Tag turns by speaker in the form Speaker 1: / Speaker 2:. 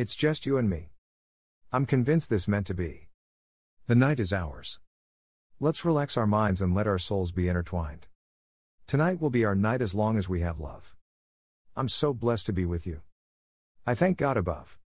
Speaker 1: It's just you and me. I'm convinced this meant to be. The night is ours. Let's relax our minds and let our souls be intertwined. Tonight will be our night as long as we have love. I'm so blessed to be with you. I thank God above.